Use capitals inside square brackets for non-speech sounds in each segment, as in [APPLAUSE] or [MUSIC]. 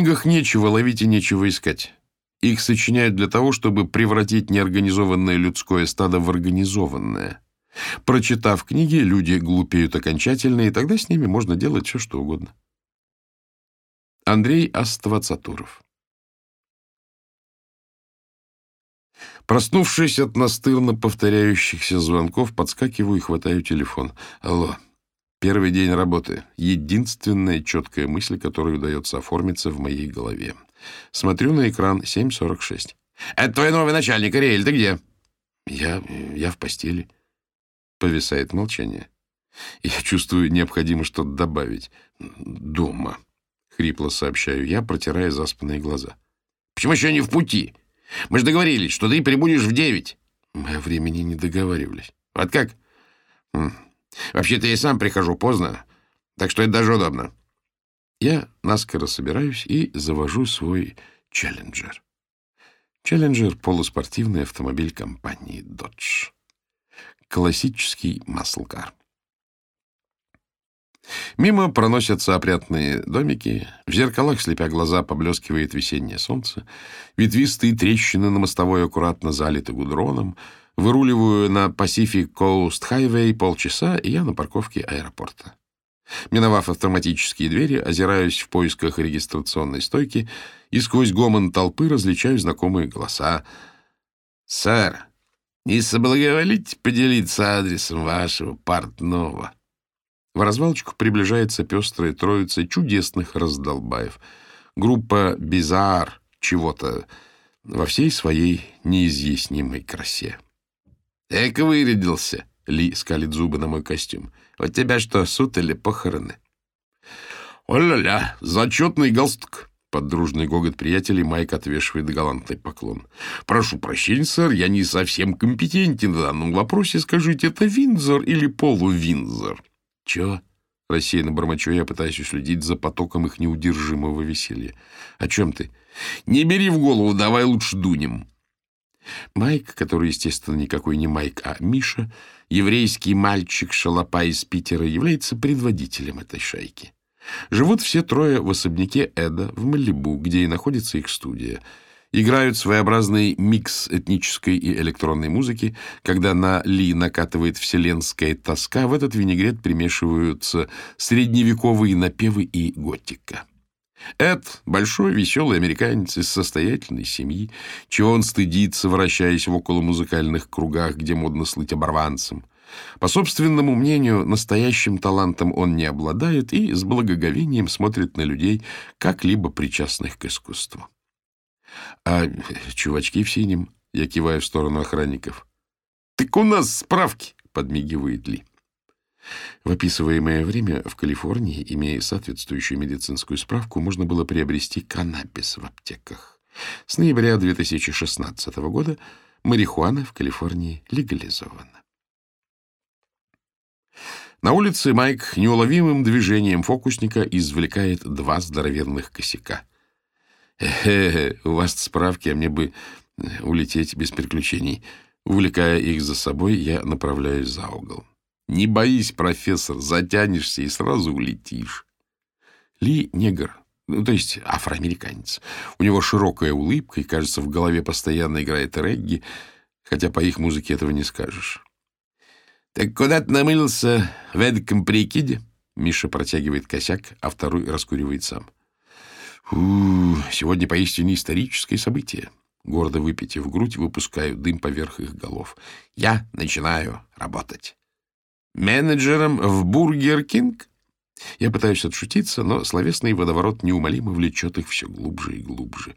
книгах нечего ловить и нечего искать. Их сочиняют для того, чтобы превратить неорганизованное людское стадо в организованное. Прочитав книги, люди глупеют окончательно, и тогда с ними можно делать все, что угодно. Андрей Аствацатуров Проснувшись от настырно повторяющихся звонков, подскакиваю и хватаю телефон. Алло. Первый день работы. Единственная четкая мысль, которая удается оформиться в моей голове. Смотрю на экран 7.46. «Это твой новый начальник, Ариэль, ты где?» «Я... я в постели». Повисает молчание. Я чувствую, необходимо что-то добавить. «Дома», — хрипло сообщаю я, протирая заспанные глаза. «Почему еще не в пути? Мы же договорились, что ты прибудешь в девять». Мы о времени не договаривались. «Вот как?» «Вообще-то я сам прихожу поздно, так что это даже удобно». Я наскоро собираюсь и завожу свой «Челленджер». «Челленджер» — полуспортивный автомобиль компании «Додж». Классический маслкар. Мимо проносятся опрятные домики, в зеркалах, слепя глаза, поблескивает весеннее солнце, ветвистые трещины на мостовой аккуратно залиты гудроном, выруливаю на Pacific Coast Highway полчаса, и я на парковке аэропорта. Миновав автоматические двери, озираюсь в поисках регистрационной стойки и сквозь гомон толпы различаю знакомые голоса. «Сэр, не соблаговолите поделиться адресом вашего портного?» В развалочку приближается пестрая троица чудесных раздолбаев. Группа «Бизар» чего-то во всей своей неизъяснимой красе. «Эк, вырядился!» — Ли скалит зубы на мой костюм. «У тебя что, суд или похороны?» «О-ля-ля! Зачетный галстук!» Под дружный гогот приятелей Майк отвешивает галантный поклон. «Прошу прощения, сэр, я не совсем компетентен в данном вопросе. Скажите, это Винзор или полу-Винзор?» «Чего?» — рассеянно бормочу я, пытаюсь уследить за потоком их неудержимого веселья. «О чем ты?» «Не бери в голову, давай лучше дунем». Майк, который, естественно, никакой не Майк, а Миша, еврейский мальчик-шалопа из Питера, является предводителем этой шайки. Живут все трое в особняке Эда в Малибу, где и находится их студия — играют своеобразный микс этнической и электронной музыки. Когда на Ли накатывает вселенская тоска, в этот винегрет примешиваются средневековые напевы и готика. Эд — большой веселый американец из состоятельной семьи, чего он стыдится, вращаясь в околомузыкальных кругах, где модно слыть оборванцем. По собственному мнению, настоящим талантом он не обладает и с благоговением смотрит на людей, как-либо причастных к искусству. А чувачки в синем, я киваю в сторону охранников. Так у нас справки, подмигивает Ли. В описываемое время в Калифорнии, имея соответствующую медицинскую справку, можно было приобрести каннабис в аптеках. С ноября 2016 года марихуана в Калифорнии легализована. На улице Майк неуловимым движением фокусника извлекает два здоровенных косяка. Э, у вас справки, а мне бы э, улететь без приключений. Увлекая их за собой, я направляюсь за угол. Не боись, профессор, затянешься и сразу улетишь. Ли негр, ну, то есть афроамериканец. У него широкая улыбка, и, кажется, в голове постоянно играет регги, хотя по их музыке этого не скажешь. — Так куда ты намылился в эдаком прикиде? Миша протягивает косяк, а второй раскуривает сам. — у, сегодня поистине историческое событие. Гордо выпятив грудь, выпускаю дым поверх их голов. Я начинаю работать. Менеджером в Burger King? Я пытаюсь отшутиться, но словесный водоворот неумолимо влечет их все глубже и глубже.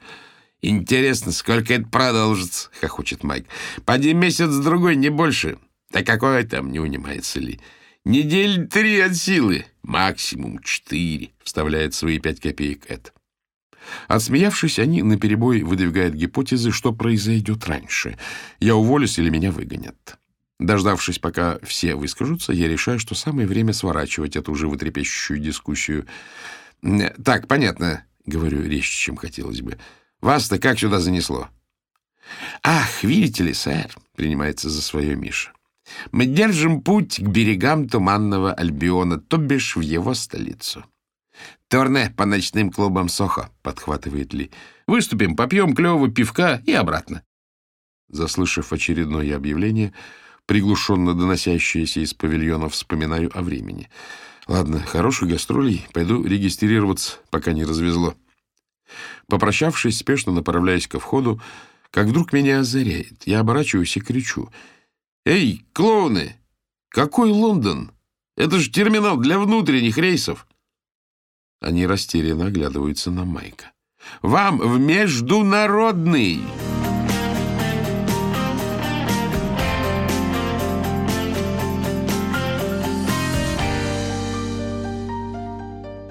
«Интересно, сколько это продолжится?» — хохочет Майк. «Поди месяц-другой, не больше». «Да какой там?» — не унимается ли. «Недель три от силы. Максимум четыре», — вставляет свои пять копеек Эд. Отсмеявшись, они наперебой выдвигают гипотезы, что произойдет раньше. Я уволюсь или меня выгонят. Дождавшись, пока все выскажутся, я решаю, что самое время сворачивать эту животрепещущую дискуссию. «Так, понятно», — говорю резче, чем хотелось бы. «Вас-то как сюда занесло?» «Ах, видите ли, сэр», — принимается за свое Миша. Мы держим путь к берегам Туманного Альбиона, то бишь в его столицу. «Турне по ночным клубам Сохо», — подхватывает Ли. «Выступим, попьем клевого пивка и обратно». Заслышав очередное объявление, приглушенно доносящееся из павильона, вспоминаю о времени. Ладно, хороших гастролей, пойду регистрироваться, пока не развезло. Попрощавшись, спешно направляюсь ко входу, как вдруг меня озаряет. Я оборачиваюсь и кричу. «Эй, клоуны! Какой Лондон? Это же терминал для внутренних рейсов!» Они растерянно оглядываются на Майка. «Вам в международный!»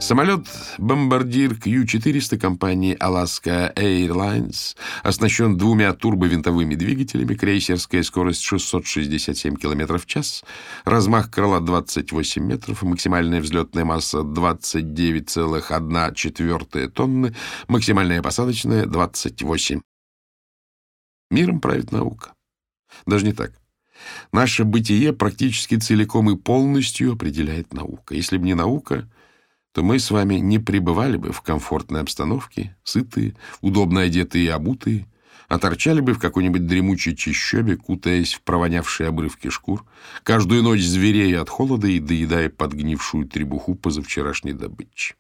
Самолет-бомбардир Q-400 компании Alaska Airlines оснащен двумя турбовинтовыми двигателями, крейсерская скорость 667 км в час, размах крыла 28 метров, максимальная взлетная масса 29,1 тонны, максимальная посадочная 28. Миром правит наука. Даже не так. Наше бытие практически целиком и полностью определяет наука. Если бы не наука то мы с вами не пребывали бы в комфортной обстановке, сытые, удобно одетые и обутые, а торчали бы в какой-нибудь дремучей чащобе, кутаясь в провонявшие обрывки шкур, каждую ночь зверея от холода и доедая подгнившую требуху позавчерашней добычи.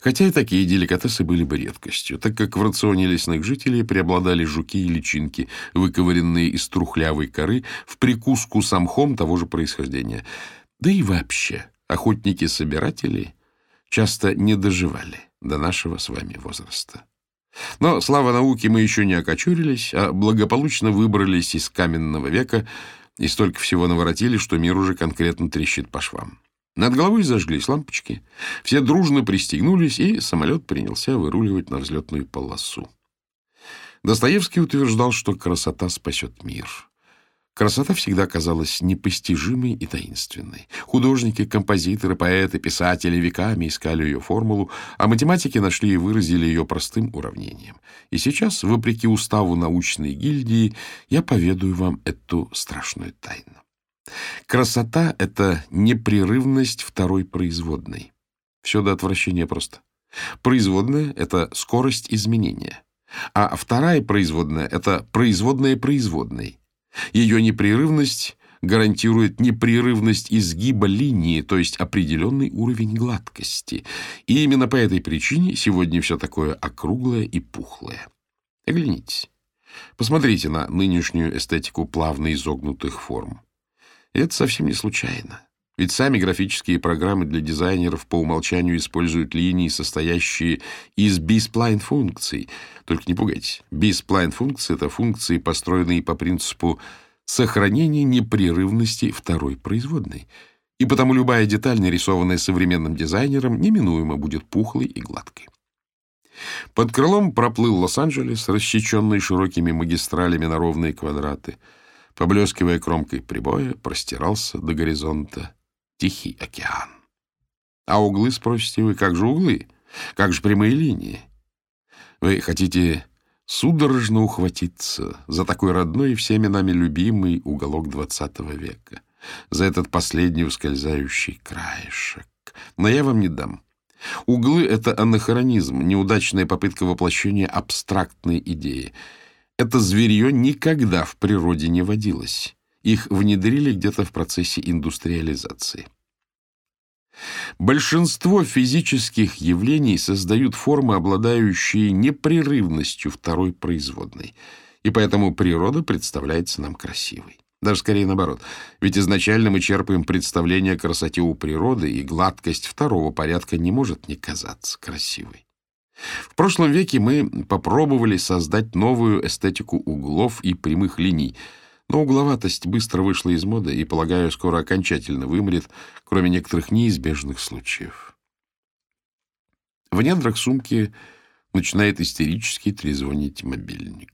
Хотя и такие деликатесы были бы редкостью, так как в рационе лесных жителей преобладали жуки и личинки, выковыренные из трухлявой коры в прикуску самхом того же происхождения. Да и вообще, охотники-собиратели часто не доживали до нашего с вами возраста. Но, слава науке, мы еще не окочурились, а благополучно выбрались из каменного века и столько всего наворотили, что мир уже конкретно трещит по швам. Над головой зажглись лампочки, все дружно пристегнулись, и самолет принялся выруливать на взлетную полосу. Достоевский утверждал, что красота спасет мир. Красота всегда казалась непостижимой и таинственной. Художники, композиторы, поэты, писатели веками искали ее формулу, а математики нашли и выразили ее простым уравнением. И сейчас, вопреки уставу научной гильдии, я поведаю вам эту страшную тайну. Красота — это непрерывность второй производной. Все до отвращения просто. Производная — это скорость изменения. А вторая производная — это производная производной — ее непрерывность гарантирует непрерывность изгиба линии, то есть определенный уровень гладкости. И именно по этой причине сегодня все такое округлое и пухлое. Оглянитесь. Посмотрите на нынешнюю эстетику плавно изогнутых форм. Это совсем не случайно. Ведь сами графические программы для дизайнеров по умолчанию используют линии, состоящие из бисплайн-функций. Только не пугайтесь. Бисплайн-функции — это функции, построенные по принципу сохранения непрерывности второй производной. И потому любая деталь, нарисованная современным дизайнером, неминуемо будет пухлой и гладкой. Под крылом проплыл Лос-Анджелес, рассеченный широкими магистралями на ровные квадраты. Поблескивая кромкой прибоя, простирался до горизонта Тихий океан. А углы, спросите вы, как же углы? Как же прямые линии? Вы хотите судорожно ухватиться за такой родной и всеми нами любимый уголок двадцатого века, за этот последний ускользающий краешек. Но я вам не дам. Углы — это анахронизм, неудачная попытка воплощения абстрактной идеи. Это зверье никогда в природе не водилось. Их внедрили где-то в процессе индустриализации. Большинство физических явлений создают формы, обладающие непрерывностью второй производной, и поэтому природа представляется нам красивой. Даже скорее наоборот, ведь изначально мы черпаем представление о красоте у природы, и гладкость второго порядка не может не казаться красивой. В прошлом веке мы попробовали создать новую эстетику углов и прямых линий – но угловатость быстро вышла из моды и, полагаю, скоро окончательно вымрет, кроме некоторых неизбежных случаев. В недрах сумки начинает истерически трезвонить мобильник.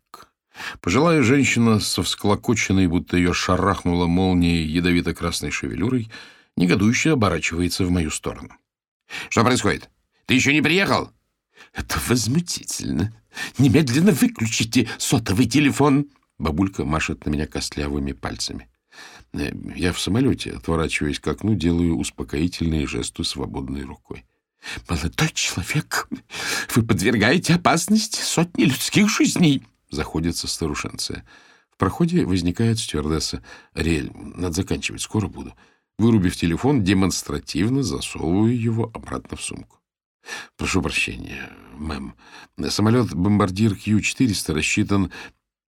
Пожилая женщина со всклокоченной, будто ее шарахнула молнией ядовито-красной шевелюрой, негодующе оборачивается в мою сторону. — Что происходит? Ты еще не приехал? — Это возмутительно. Немедленно выключите сотовый телефон. Бабулька машет на меня костлявыми пальцами. Э, я в самолете, отворачиваясь к окну, делаю успокоительные жесты свободной рукой. «Молодой человек, вы подвергаете опасности сотни людских жизней!» Заходится старушенция. В проходе возникает стюардесса. «Рель, надо заканчивать, скоро буду». Вырубив телефон, демонстративно засовываю его обратно в сумку. «Прошу прощения, мэм. Самолет-бомбардир Q-400 рассчитан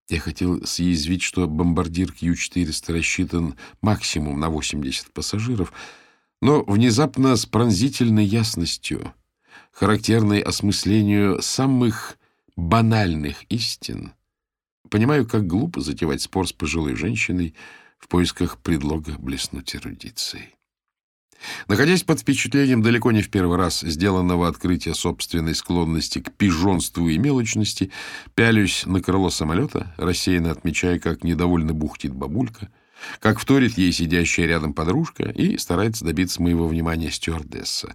я хотел съязвить, что бомбардир Q-400 рассчитан максимум на 80 пассажиров, но внезапно с пронзительной ясностью, характерной осмыслению самых банальных истин, понимаю, как глупо затевать спор с пожилой женщиной в поисках предлога блеснуть эрудицией. Находясь под впечатлением далеко не в первый раз сделанного открытия собственной склонности к пижонству и мелочности, пялюсь на крыло самолета, рассеянно отмечая, как недовольно бухтит бабулька, как вторит ей сидящая рядом подружка и старается добиться моего внимания стюардесса.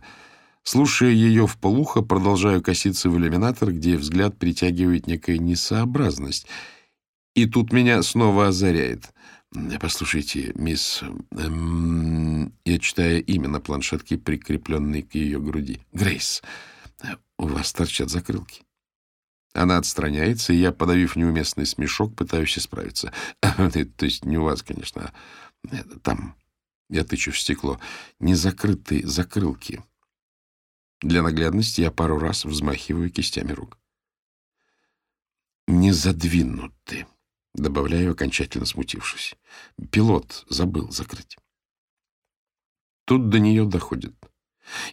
Слушая ее в полухо, продолжаю коситься в иллюминатор, где взгляд притягивает некая несообразность. И тут меня снова озаряет — Послушайте, мисс... Эм, я читаю имя на планшетке, прикрепленной к ее груди. Грейс, у вас торчат закрылки. Она отстраняется, и я, подавив неуместный смешок, пытаюсь исправиться. [LAUGHS] То есть не у вас, конечно, а там. Я тычу в стекло. Не закрытые закрылки. Для наглядности я пару раз взмахиваю кистями рук. Не задвинуты. Добавляю, окончательно смутившись. Пилот забыл закрыть. Тут до нее доходит.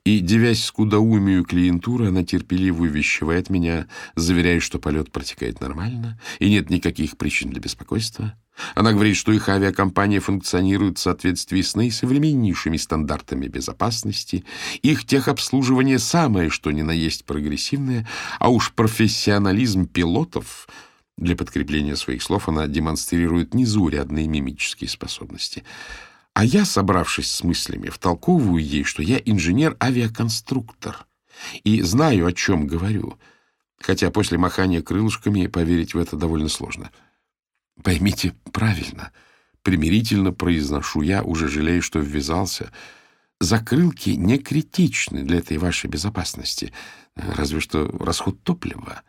И, девясь скудоумию клиентуры, она терпеливо увещевает меня, заверяя, что полет протекает нормально и нет никаких причин для беспокойства. Она говорит, что их авиакомпания функционирует в соответствии с наисовременнейшими стандартами безопасности, их техобслуживание самое, что ни на есть прогрессивное, а уж профессионализм пилотов — для подкрепления своих слов она демонстрирует незаурядные мимические способности. А я, собравшись с мыслями, втолковываю ей, что я инженер-авиаконструктор и знаю, о чем говорю, хотя после махания крылышками поверить в это довольно сложно. Поймите правильно, примирительно произношу я, уже жалею, что ввязался. Закрылки не критичны для этой вашей безопасности, разве что расход топлива.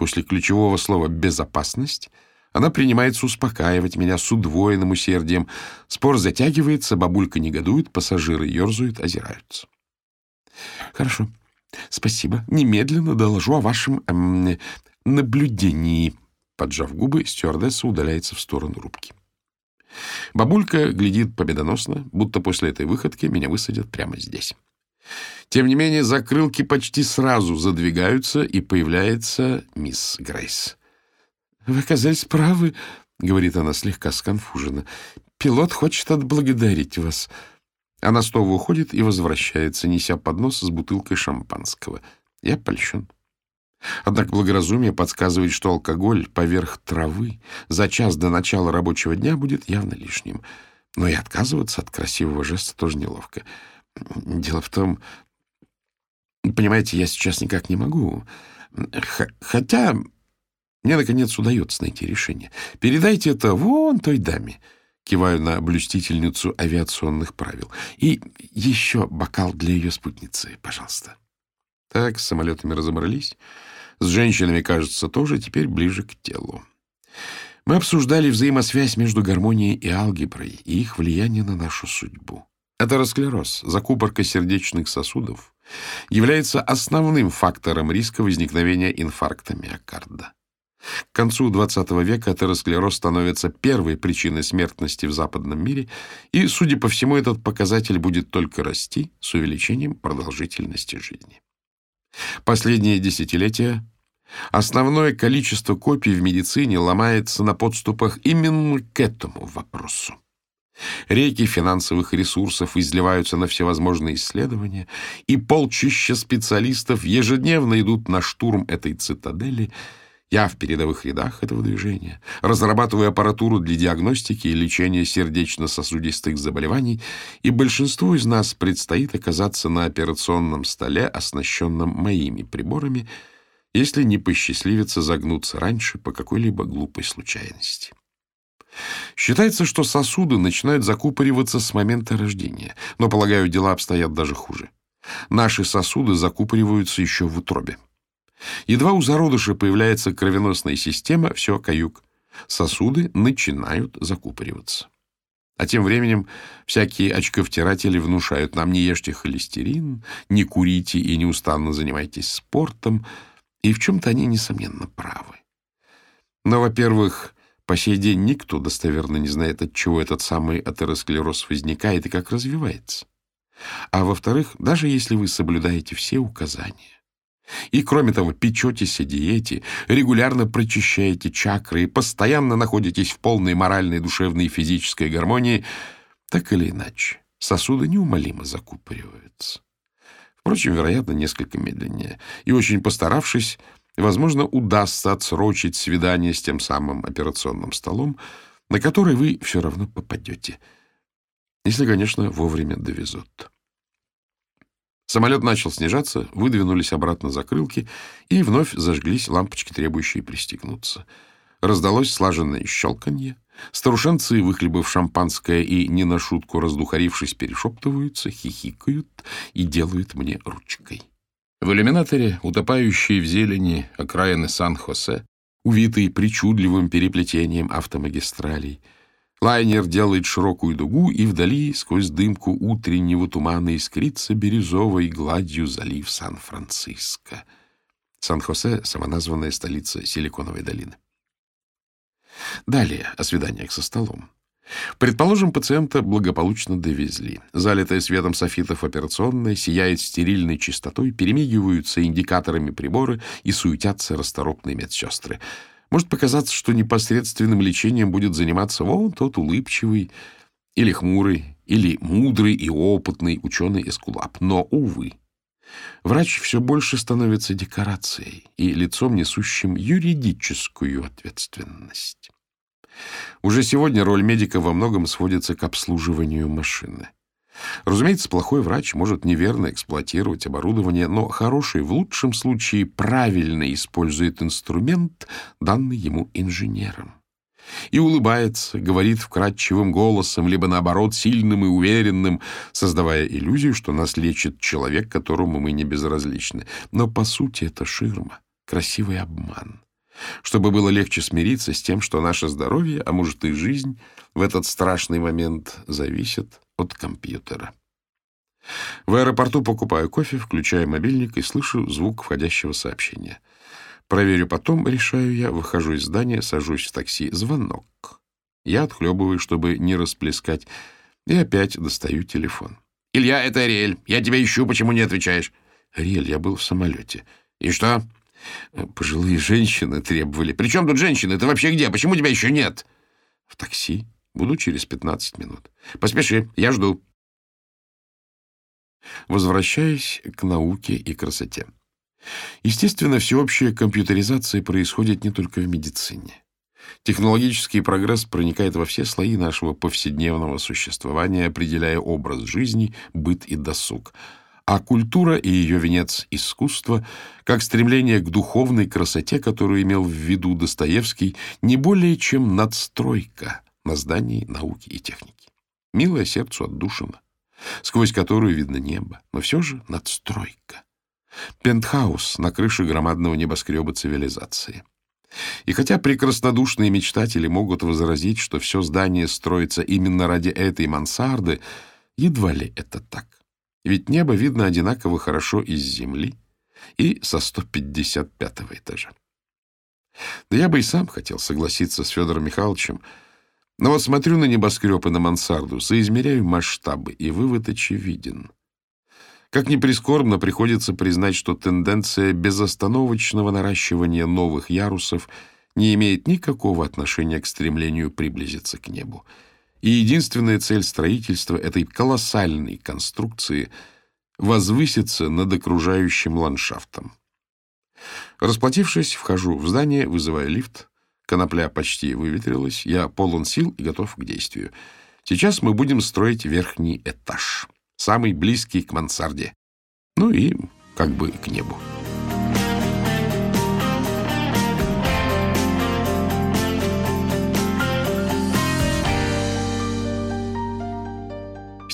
После ключевого слова «безопасность» она принимается успокаивать меня с удвоенным усердием. Спор затягивается, бабулька негодует, пассажиры ерзают, озираются. Хорошо, спасибо. Немедленно доложу о вашем эм, наблюдении. Поджав губы, стюардесса удаляется в сторону рубки. Бабулька глядит победоносно, будто после этой выходки меня высадят прямо здесь. Тем не менее, закрылки почти сразу задвигаются, и появляется мисс Грейс. — Вы оказались правы, — говорит она слегка сконфуженно. — Пилот хочет отблагодарить вас. Она снова уходит и возвращается, неся поднос с бутылкой шампанского. Я польщен. Однако благоразумие подсказывает, что алкоголь поверх травы за час до начала рабочего дня будет явно лишним. Но и отказываться от красивого жеста тоже неловко. Дело в том, понимаете, я сейчас никак не могу. Х хотя мне, наконец, удается найти решение. Передайте это вон той даме. Киваю на блюстительницу авиационных правил. И еще бокал для ее спутницы, пожалуйста. Так, с самолетами разобрались. С женщинами, кажется, тоже теперь ближе к телу. Мы обсуждали взаимосвязь между гармонией и алгеброй и их влияние на нашу судьбу. Атеросклероз, закупорка сердечных сосудов, является основным фактором риска возникновения инфаркта миокарда. К концу XX века атеросклероз становится первой причиной смертности в западном мире, и, судя по всему, этот показатель будет только расти с увеличением продолжительности жизни. Последние десятилетия основное количество копий в медицине ломается на подступах именно к этому вопросу. Реки финансовых ресурсов изливаются на всевозможные исследования, и полчища специалистов ежедневно идут на штурм этой цитадели. Я в передовых рядах этого движения, разрабатываю аппаратуру для диагностики и лечения сердечно-сосудистых заболеваний, и большинству из нас предстоит оказаться на операционном столе, оснащенном моими приборами, если не посчастливится загнуться раньше по какой-либо глупой случайности. Считается, что сосуды начинают закупориваться с момента рождения, но, полагаю, дела обстоят даже хуже. Наши сосуды закупориваются еще в утробе. Едва у зародыша появляется кровеносная система, все, каюк. Сосуды начинают закупориваться. А тем временем всякие очковтиратели внушают нам не ешьте холестерин, не курите и неустанно занимайтесь спортом, и в чем-то они, несомненно, правы. Но, во-первых, по сей день никто достоверно не знает, от чего этот самый атеросклероз возникает и как развивается. А во-вторых, даже если вы соблюдаете все указания, и, кроме того, печетесь о диете, регулярно прочищаете чакры и постоянно находитесь в полной моральной, душевной и физической гармонии, так или иначе, сосуды неумолимо закупориваются. Впрочем, вероятно, несколько медленнее. И очень постаравшись, возможно, удастся отсрочить свидание с тем самым операционным столом, на который вы все равно попадете. Если, конечно, вовремя довезут. Самолет начал снижаться, выдвинулись обратно закрылки, и вновь зажглись лампочки, требующие пристегнуться. Раздалось слаженное щелканье. Старушенцы, выхлебав шампанское и не на шутку раздухарившись, перешептываются, хихикают и делают мне ручкой. В иллюминаторе, утопающие в зелени окраины Сан-Хосе, увитые причудливым переплетением автомагистралей, лайнер делает широкую дугу, и вдали, сквозь дымку утреннего тумана, искрится бирюзовой гладью залив Сан-Франциско. Сан-Хосе — самоназванная столица Силиконовой долины. Далее о свиданиях со столом. Предположим, пациента благополучно довезли. Залитая светом софитов операционная сияет стерильной чистотой, перемигиваются индикаторами приборы и суетятся расторопные медсестры. Может показаться, что непосредственным лечением будет заниматься вон тот улыбчивый или хмурый, или мудрый и опытный ученый-эскулап. Но, увы, врач все больше становится декорацией и лицом, несущим юридическую ответственность. Уже сегодня роль медика во многом сводится к обслуживанию машины. Разумеется, плохой врач может неверно эксплуатировать оборудование, но хороший в лучшем случае правильно использует инструмент, данный ему инженером. И улыбается, говорит вкрадчивым голосом, либо наоборот сильным и уверенным, создавая иллюзию, что нас лечит человек, которому мы не безразличны. Но по сути это ширма, красивый обман чтобы было легче смириться с тем, что наше здоровье, а может и жизнь, в этот страшный момент зависит от компьютера. В аэропорту покупаю кофе, включаю мобильник и слышу звук входящего сообщения. Проверю потом, решаю я, выхожу из здания, сажусь в такси. Звонок. Я отхлебываю, чтобы не расплескать, и опять достаю телефон. «Илья, это Ариэль. Я тебя ищу, почему не отвечаешь?» «Ариэль, я был в самолете». «И что?» Пожилые женщины требовали. «При чем тут женщины? Ты вообще где? Почему тебя еще нет?» «В такси. Буду через 15 минут». «Поспеши, я жду». Возвращаясь к науке и красоте. Естественно, всеобщая компьютеризация происходит не только в медицине. Технологический прогресс проникает во все слои нашего повседневного существования, определяя образ жизни, быт и досуг – а культура и ее венец искусства, как стремление к духовной красоте, которую имел в виду Достоевский, не более чем надстройка на здании науки и техники. Милое сердцу отдушина, сквозь которую видно небо, но все же надстройка. Пентхаус на крыше громадного небоскреба цивилизации. И хотя прекраснодушные мечтатели могут возразить, что все здание строится именно ради этой мансарды, едва ли это так. Ведь небо видно одинаково хорошо из земли и со 155-го этажа. Да я бы и сам хотел согласиться с Федором Михайловичем, но вот смотрю на небоскреб и на мансарду, соизмеряю масштабы, и вывод очевиден. Как ни прискорбно, приходится признать, что тенденция безостановочного наращивания новых ярусов не имеет никакого отношения к стремлению приблизиться к небу. И единственная цель строительства этой колоссальной конструкции — возвыситься над окружающим ландшафтом. Расплатившись, вхожу в здание, вызываю лифт. Конопля почти выветрилась, я полон сил и готов к действию. Сейчас мы будем строить верхний этаж, самый близкий к мансарде. Ну и как бы к небу.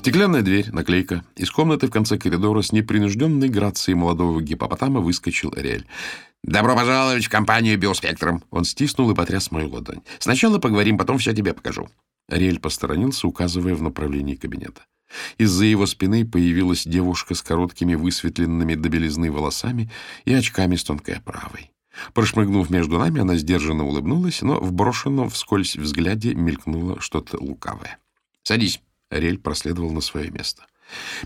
Стеклянная дверь, наклейка. Из комнаты в конце коридора с непринужденной грацией молодого гипопотама выскочил Ариэль. «Добро пожаловать в компанию «Биоспектром». Он стиснул и потряс мою ладонь. «Сначала поговорим, потом все тебе покажу». Ариэль посторонился, указывая в направлении кабинета. Из-за его спины появилась девушка с короткими высветленными до белизны волосами и очками с тонкой оправой. Прошмыгнув между нами, она сдержанно улыбнулась, но в брошенном вскользь взгляде мелькнуло что-то лукавое. «Садись». Ариэль проследовал на свое место.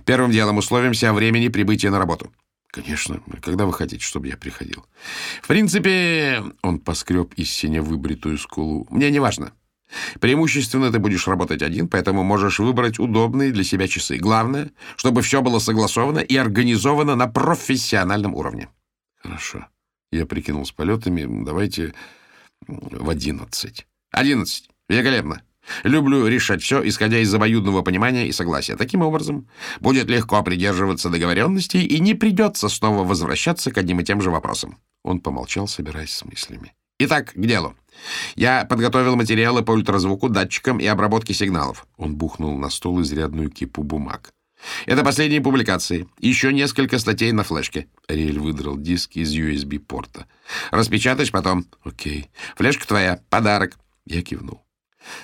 «Первым делом условимся о времени прибытия на работу». «Конечно. Когда вы хотите, чтобы я приходил?» «В принципе...» — он поскреб из синя выбритую скулу. «Мне не важно. Преимущественно ты будешь работать один, поэтому можешь выбрать удобные для себя часы. Главное, чтобы все было согласовано и организовано на профессиональном уровне». «Хорошо. Я прикинул с полетами. Давайте в одиннадцать». «Одиннадцать. Великолепно. Люблю решать все, исходя из обоюдного понимания и согласия. Таким образом, будет легко придерживаться договоренностей и не придется снова возвращаться к одним и тем же вопросам. Он помолчал, собираясь с мыслями. Итак, к делу. Я подготовил материалы по ультразвуку, датчикам и обработке сигналов. Он бухнул на стол изрядную кипу бумаг. Это последние публикации. Еще несколько статей на флешке. Риэль выдрал диск из USB-порта. Распечатаешь потом. Окей. Флешка твоя. Подарок. Я кивнул.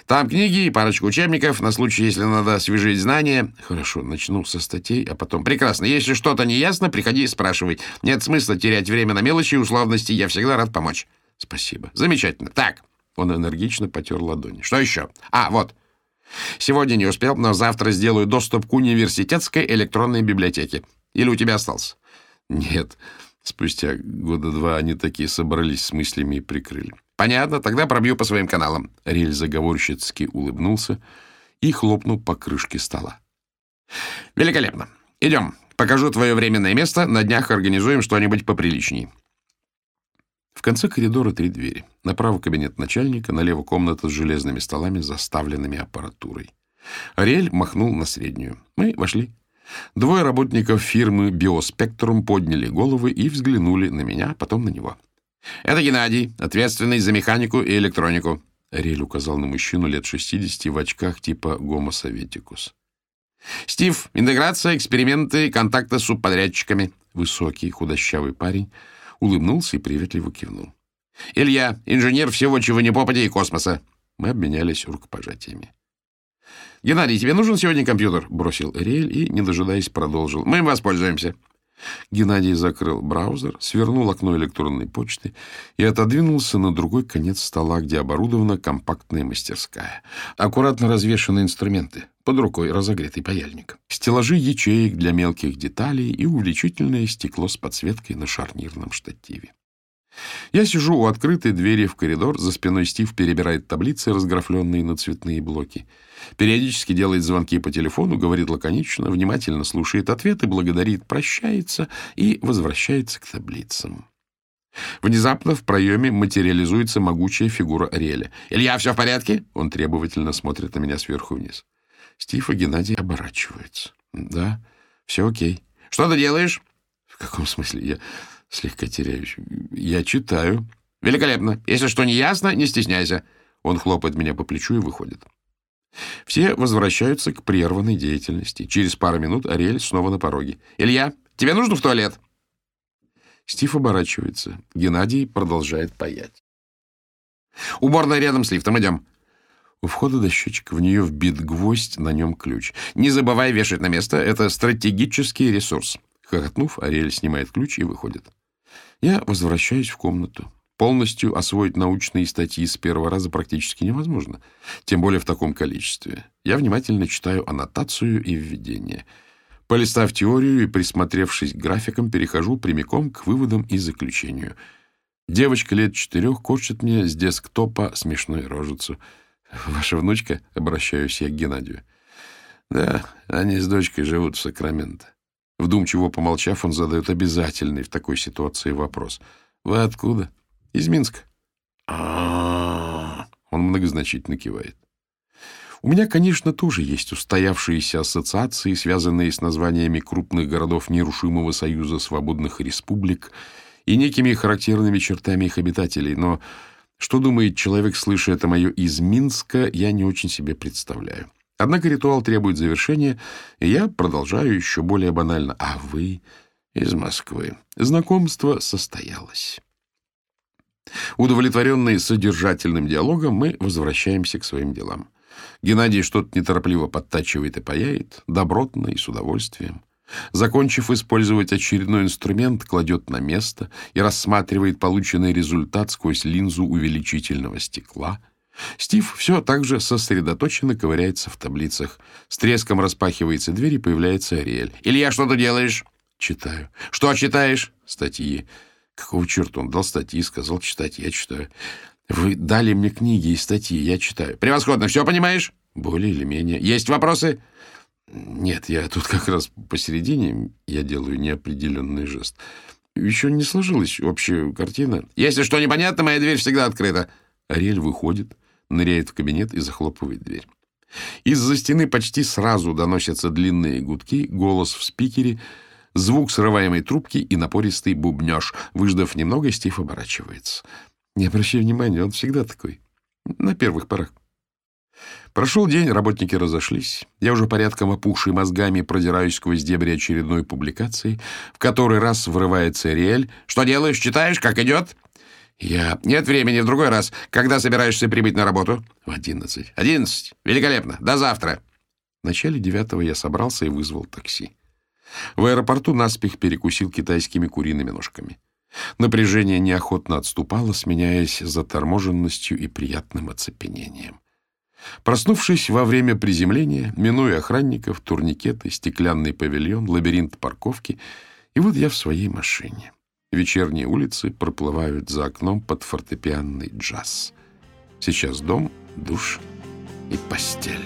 Там книги и парочку учебников на случай, если надо освежить знания. Хорошо, начну со статей, а потом... Прекрасно. Если что-то не ясно, приходи и спрашивай. Нет смысла терять время на мелочи и условности. Я всегда рад помочь. Спасибо. Замечательно. Так. Он энергично потер ладони. Что еще? А, вот. Сегодня не успел, но завтра сделаю доступ к университетской электронной библиотеке. Или у тебя остался? Нет. Спустя года два они такие собрались с мыслями и прикрыли. Понятно, тогда пробью по своим каналам. Рель заговорщицки улыбнулся и хлопнул по крышке стола. Великолепно. Идем. Покажу твое временное место. На днях организуем что-нибудь поприличней. В конце коридора три двери. Направо кабинет начальника, налево комната с железными столами, заставленными аппаратурой. Ариэль махнул на среднюю. Мы вошли. Двое работников фирмы «Биоспектрум» подняли головы и взглянули на меня, потом на него. «Это Геннадий, ответственный за механику и электронику». Ариэль указал на мужчину лет 60 в очках типа «Гомо Советикус». «Стив, интеграция, эксперименты, контакты с субподрядчиками». Высокий, худощавый парень улыбнулся и приветливо кивнул. «Илья, инженер всего чего не попади и космоса». Мы обменялись рукопожатиями. «Геннадий, тебе нужен сегодня компьютер?» — бросил Эриэль и, не дожидаясь, продолжил. «Мы им воспользуемся». Геннадий закрыл браузер, свернул окно электронной почты и отодвинулся на другой конец стола, где оборудована компактная мастерская. Аккуратно развешаны инструменты, под рукой разогретый паяльник, стеллажи ячеек для мелких деталей и увеличительное стекло с подсветкой на шарнирном штативе. Я сижу у открытой двери в коридор, за спиной Стив перебирает таблицы, разграфленные на цветные блоки. Периодически делает звонки по телефону, говорит лаконично, внимательно слушает ответы, благодарит, прощается и возвращается к таблицам. Внезапно в проеме материализуется могучая фигура Ариэля. «Илья, все в порядке?» Он требовательно смотрит на меня сверху вниз. Стив и Геннадий оборачиваются. «Да, все окей». «Что ты делаешь?» «В каком смысле? Я слегка теряюсь. Я читаю». «Великолепно. Если что не ясно, не стесняйся». Он хлопает меня по плечу и выходит. Все возвращаются к прерванной деятельности. Через пару минут Ариэль снова на пороге. «Илья, тебе нужно в туалет?» Стив оборачивается. Геннадий продолжает паять. «Уборная рядом с лифтом. Идем». У входа до счетчика в нее вбит гвоздь, на нем ключ. «Не забывай вешать на место. Это стратегический ресурс». Хохотнув, Ариэль снимает ключ и выходит. Я возвращаюсь в комнату. Полностью освоить научные статьи с первого раза практически невозможно, тем более в таком количестве. Я внимательно читаю аннотацию и введение. Полистав теорию и присмотревшись к графикам, перехожу прямиком к выводам и заключению. Девочка лет четырех корчит мне с десктопа смешную рожицу. «Ваша внучка?» — обращаюсь я к Геннадию. «Да, они с дочкой живут в Сакраменто». Вдумчиво помолчав, он задает обязательный в такой ситуации вопрос. «Вы откуда?» Из Минска. А, Он многозначительно кивает. У меня, конечно, тоже есть устоявшиеся ассоциации, связанные с названиями крупных городов нерушимого союза свободных республик и некими характерными чертами их обитателей, но что думает человек, слыша это мое из Минска, я не очень себе представляю. Однако ритуал требует завершения, и я продолжаю еще более банально. А вы из Москвы. Знакомство состоялось. Удовлетворенные содержательным диалогом, мы возвращаемся к своим делам. Геннадий что-то неторопливо подтачивает и паяет, добротно и с удовольствием. Закончив использовать очередной инструмент, кладет на место и рассматривает полученный результат сквозь линзу увеличительного стекла. Стив все так же сосредоточенно ковыряется в таблицах. С треском распахивается дверь и появляется Ариэль. «Илья, что ты делаешь?» «Читаю». «Что читаешь?» «Статьи». «Какого черта он дал статьи, сказал читать, я читаю». «Вы дали мне книги и статьи, я читаю». «Превосходно, все понимаешь?» «Более или менее». «Есть вопросы?» Нет, я тут как раз посередине, я делаю неопределенный жест. Еще не сложилась общая картина. Если что непонятно, моя дверь всегда открыта. Ариэль выходит, ныряет в кабинет и захлопывает дверь. Из-за стены почти сразу доносятся длинные гудки, голос в спикере, звук срываемой трубки и напористый бубнеж. Выждав немного, Стив оборачивается. Не обращай внимания, он всегда такой. На первых порах. Прошел день, работники разошлись. Я уже порядком опухший мозгами продираюсь сквозь дебри очередной публикации, в который раз врывается Риэль. «Что делаешь? Читаешь? Как идет?» «Я...» «Нет времени, в другой раз. Когда собираешься прибыть на работу?» «В одиннадцать». «Одиннадцать. Великолепно. До завтра». В начале девятого я собрался и вызвал такси. В аэропорту наспех перекусил китайскими куриными ножками. Напряжение неохотно отступало, сменяясь заторможенностью и приятным оцепенением. Проснувшись во время приземления, минуя охранников, турникеты, стеклянный павильон, лабиринт парковки, и вот я в своей машине. Вечерние улицы проплывают за окном под фортепианный джаз. Сейчас дом, душ и постель.